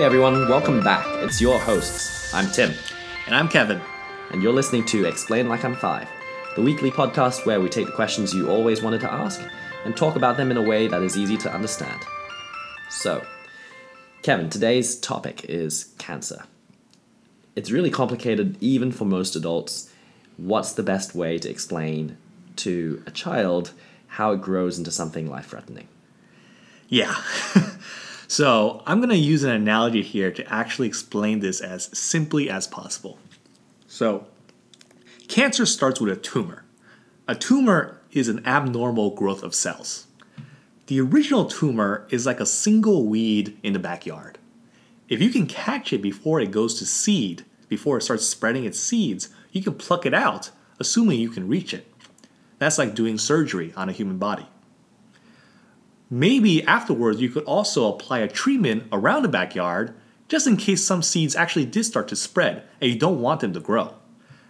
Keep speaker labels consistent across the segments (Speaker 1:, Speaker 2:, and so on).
Speaker 1: everyone, welcome back. It's your hosts. I'm Tim,
Speaker 2: And I'm Kevin.
Speaker 1: and you're listening to Explain Like I'm Five, the weekly podcast where we take the questions you always wanted to ask and talk about them in a way that is easy to understand. So, Kevin, today's topic is cancer. It's really complicated, even for most adults. What's the best way to explain to a child how it grows into something life threatening?
Speaker 2: Yeah. so I'm going to use an analogy here to actually explain this as simply as possible. So, cancer starts with a tumor. A tumor is an abnormal growth of cells. The original tumor is like a single weed in the backyard. If you can catch it before it goes to seed, before it starts spreading its seeds, you can pluck it out, assuming you can reach it. That's like doing surgery on a human body. Maybe afterwards you could also apply a treatment around the backyard just in case some seeds actually did start to spread and you don't want them to grow.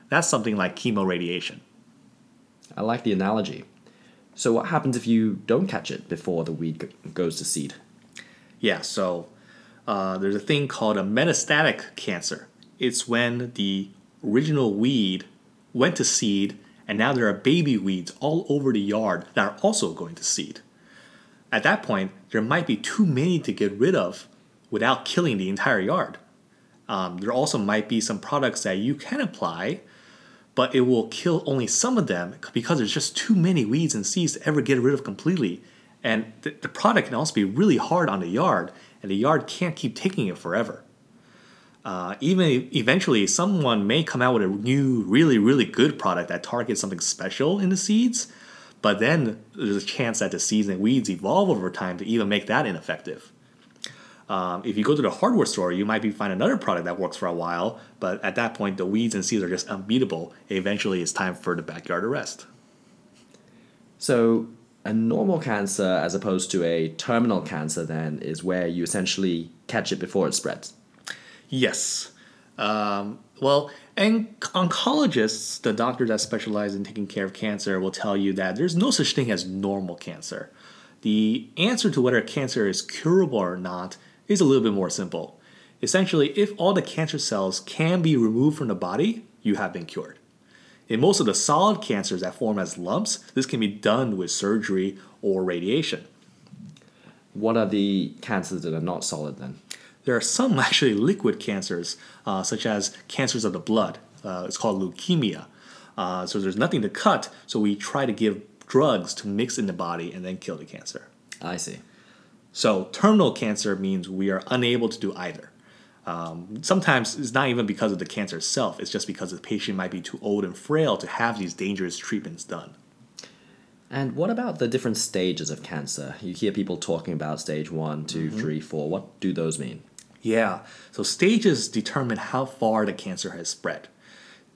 Speaker 2: That's something like chemoradiation.
Speaker 1: I like the analogy. So, what happens if you don't catch it before the weed go- goes to seed?
Speaker 2: Yeah, so uh, there's a thing called a metastatic cancer. It's when the original weed went to seed and now there are baby weeds all over the yard that are also going to seed. At that point, there might be too many to get rid of without killing the entire yard. Um, there also might be some products that you can apply, but it will kill only some of them because there's just too many weeds and seeds to ever get rid of completely. And the, the product can also be really hard on the yard, and the yard can't keep taking it forever. Uh, even eventually, someone may come out with a new, really, really good product that targets something special in the seeds, but then there's a chance that the seeds and weeds evolve over time to even make that ineffective. Um, if you go to the hardware store, you might be find another product that works for a while, but at that point, the weeds and seeds are just unbeatable. Eventually, it's time for the backyard arrest.
Speaker 1: So, a normal cancer, as opposed to a terminal cancer, then, is where you essentially catch it before it spreads.
Speaker 2: Yes. Um, well, and oncologists, the doctors that specialize in taking care of cancer, will tell you that there's no such thing as normal cancer. The answer to whether cancer is curable or not is a little bit more simple. Essentially, if all the cancer cells can be removed from the body, you have been cured. In most of the solid cancers that form as lumps, this can be done with surgery or radiation.
Speaker 1: What are the cancers that are not solid then?
Speaker 2: There are some actually liquid cancers, uh, such as cancers of the blood. Uh, it's called leukemia. Uh, so there's nothing to cut, so we try to give drugs to mix in the body and then kill the cancer.
Speaker 1: I see.
Speaker 2: So terminal cancer means we are unable to do either. Um, sometimes it's not even because of the cancer itself, it's just because the patient might be too old and frail to have these dangerous treatments done.
Speaker 1: And what about the different stages of cancer? You hear people talking about stage one, two, three, four. What do those mean?
Speaker 2: Yeah, so stages determine how far the cancer has spread.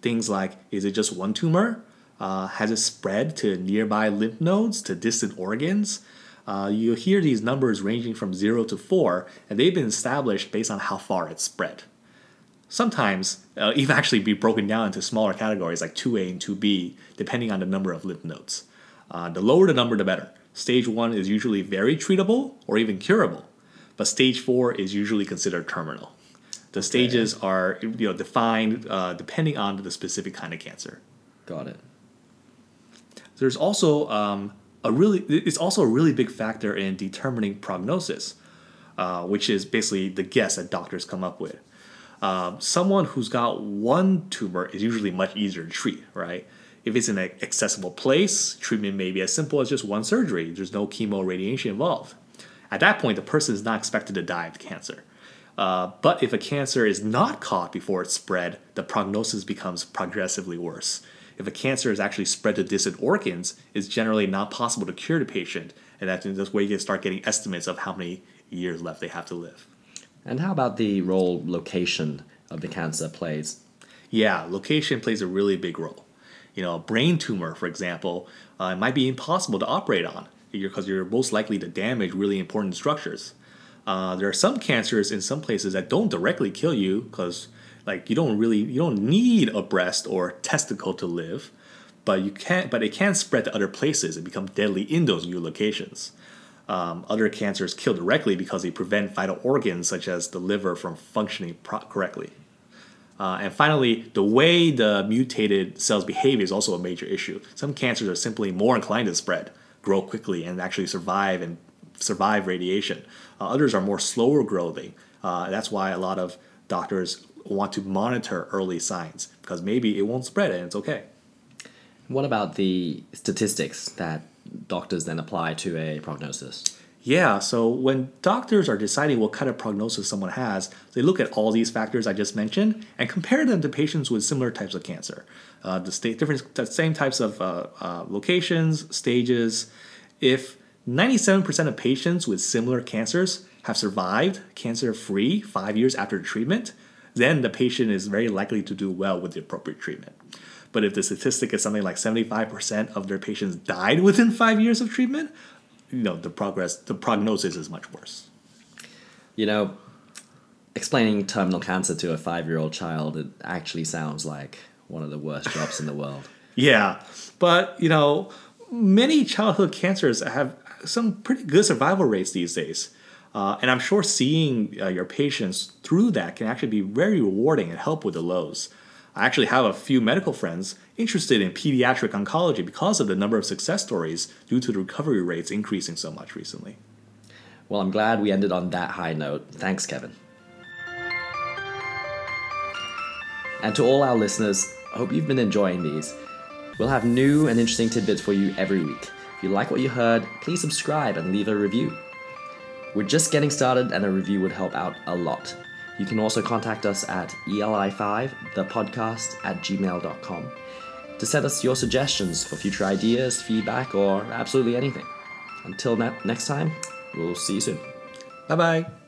Speaker 2: Things like is it just one tumor? Uh, has it spread to nearby lymph nodes, to distant organs? Uh, you hear these numbers ranging from 0 to 4, and they've been established based on how far it's spread. Sometimes, uh, even actually be broken down into smaller categories like 2A and 2B, depending on the number of lymph nodes. Uh, the lower the number, the better. Stage 1 is usually very treatable or even curable, but stage 4 is usually considered terminal. The stages are you know, defined uh, depending on the specific kind of cancer.
Speaker 1: Got it.
Speaker 2: There's also um, a really it's also a really big factor in determining prognosis, uh, which is basically the guess that doctors come up with. Um, someone who's got one tumor is usually much easier to treat, right? If it's in an accessible place, treatment may be as simple as just one surgery. There's no chemo radiation involved. At that point, the person is not expected to die of cancer. Uh, but if a cancer is not caught before it's spread, the prognosis becomes progressively worse. If a cancer is actually spread to distant organs, it's generally not possible to cure the patient, and that's this way you can start getting estimates of how many years left they have to live.
Speaker 1: And how about the role location of the cancer plays?
Speaker 2: Yeah, location plays a really big role. You know, a brain tumor, for example, uh, it might be impossible to operate on because you're most likely to damage really important structures. Uh, there are some cancers in some places that don't directly kill you because like you don't really you don't need a breast or testicle to live, but you can but it can spread to other places and become deadly in those new locations. Um, other cancers kill directly because they prevent vital organs such as the liver from functioning pro- correctly. Uh, and finally, the way the mutated cells behave is also a major issue. Some cancers are simply more inclined to spread, grow quickly, and actually survive and survive radiation. Uh, others are more slower growing. Uh, that's why a lot of doctors want to monitor early signs because maybe it won't spread and it's okay.
Speaker 1: What about the statistics that doctors then apply to a prognosis?
Speaker 2: Yeah, so when doctors are deciding what kind of prognosis someone has, they look at all these factors I just mentioned and compare them to patients with similar types of cancer. Uh, the state, different, the same types of uh, uh, locations, stages. If 97% of patients with similar cancers have survived cancer free five years after treatment, then the patient is very likely to do well with the appropriate treatment. But if the statistic is something like 75% of their patients died within five years of treatment, you know, the progress, the prognosis is much worse.
Speaker 1: You know, explaining terminal cancer to a five year old child, it actually sounds like one of the worst jobs in the world.
Speaker 2: Yeah, but you know, many childhood cancers have some pretty good survival rates these days. Uh, and I'm sure seeing uh, your patients through that can actually be very rewarding and help with the lows. I actually have a few medical friends interested in pediatric oncology because of the number of success stories due to the recovery rates increasing so much recently.
Speaker 1: Well, I'm glad we ended on that high note. Thanks, Kevin. And to all our listeners, I hope you've been enjoying these. We'll have new and interesting tidbits for you every week. If you like what you heard, please subscribe and leave a review. We're just getting started, and a review would help out a lot. You can also contact us at eli5, the podcast at gmail.com to send us your suggestions for future ideas, feedback, or absolutely anything. Until ne- next time, we'll see you soon.
Speaker 2: Bye bye.